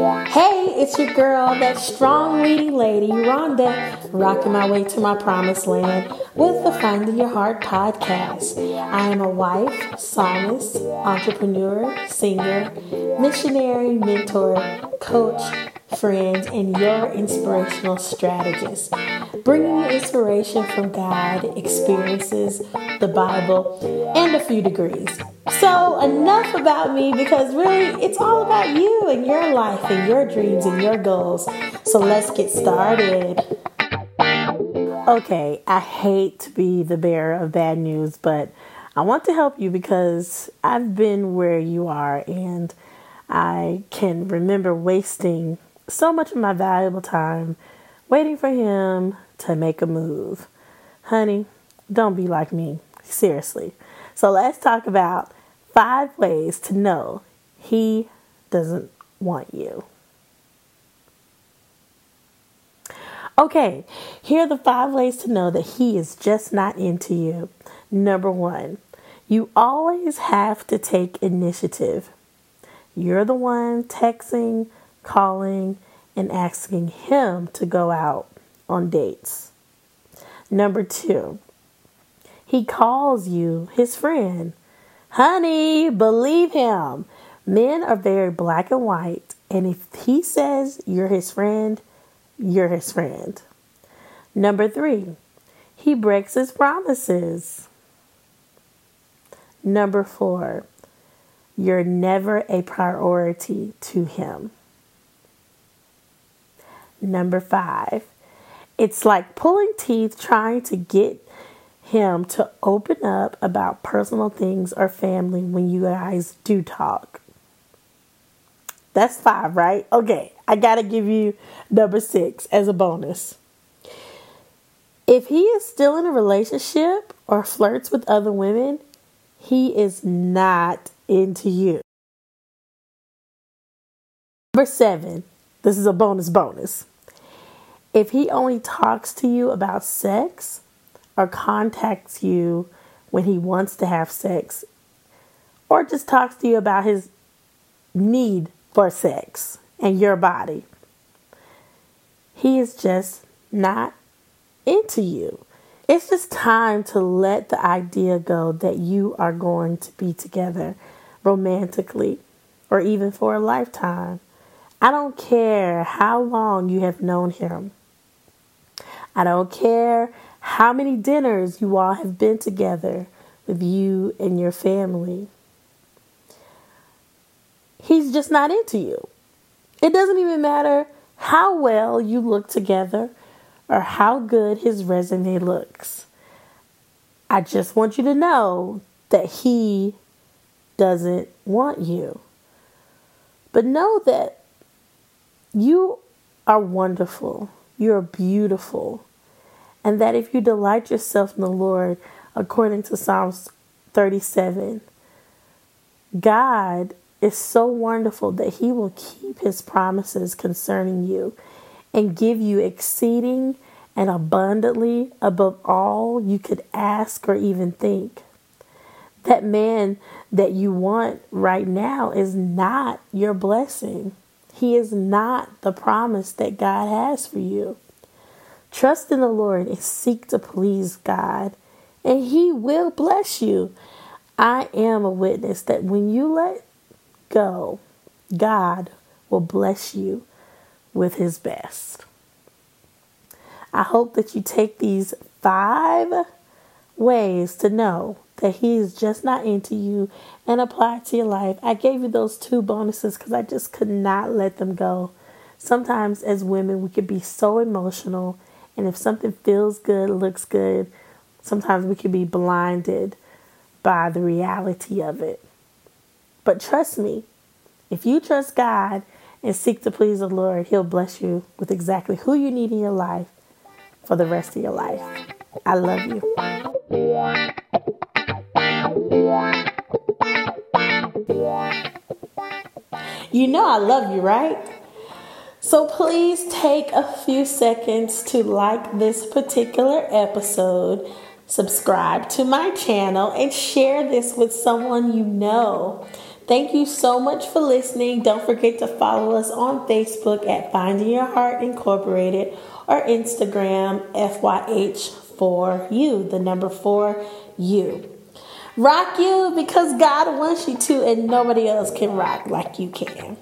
Hey, it's your girl, that strong leading lady, Rhonda, rocking my way to my promised land with the Finding Your Heart podcast. I am a wife, psalmist, entrepreneur, singer, missionary, mentor, coach, friend, and your inspirational strategist. Bringing inspiration from God, experiences, the Bible, and a few degrees. So, enough about me because really it's all about you and your life and your dreams and your goals. So, let's get started. Okay, I hate to be the bearer of bad news, but I want to help you because I've been where you are and I can remember wasting so much of my valuable time waiting for him to make a move. Honey, don't be like me. Seriously. So let's talk about five ways to know he doesn't want you. Okay, here are the five ways to know that he is just not into you. Number one, you always have to take initiative. You're the one texting, calling, and asking him to go out on dates. Number two, he calls you his friend. Honey, believe him. Men are very black and white, and if he says you're his friend, you're his friend. Number three, he breaks his promises. Number four, you're never a priority to him. Number five, it's like pulling teeth trying to get him to open up about personal things or family when you guys do talk. That's five, right? Okay, I gotta give you number six as a bonus. If he is still in a relationship or flirts with other women, he is not into you. Number seven, this is a bonus bonus. If he only talks to you about sex or contacts you when he wants to have sex or just talks to you about his need for sex and your body, he is just not into you. It's just time to let the idea go that you are going to be together romantically or even for a lifetime. I don't care how long you have known him. I don't care how many dinners you all have been together with you and your family. He's just not into you. It doesn't even matter how well you look together or how good his resume looks. I just want you to know that he doesn't want you. But know that you are wonderful. You're beautiful. And that if you delight yourself in the Lord, according to Psalms 37, God is so wonderful that He will keep His promises concerning you and give you exceeding and abundantly above all you could ask or even think. That man that you want right now is not your blessing. He is not the promise that God has for you. Trust in the Lord and seek to please God, and He will bless you. I am a witness that when you let go, God will bless you with His best. I hope that you take these five ways to know that He is just not into you and apply to your life. I gave you those two bonuses because I just could not let them go. Sometimes, as women, we could be so emotional, and if something feels good, looks good, sometimes we can be blinded by the reality of it. But trust me, if you trust God and seek to please the Lord, He'll bless you with exactly who you need in your life for the rest of your life. I love you. You know I love you, right? So please take a few seconds to like this particular episode, subscribe to my channel, and share this with someone you know Thank you so much for listening. Don't forget to follow us on Facebook at Finding Your Heart Incorporated or Instagram FYH4U, the number 4U. Rock you because God wants you to, and nobody else can rock like you can.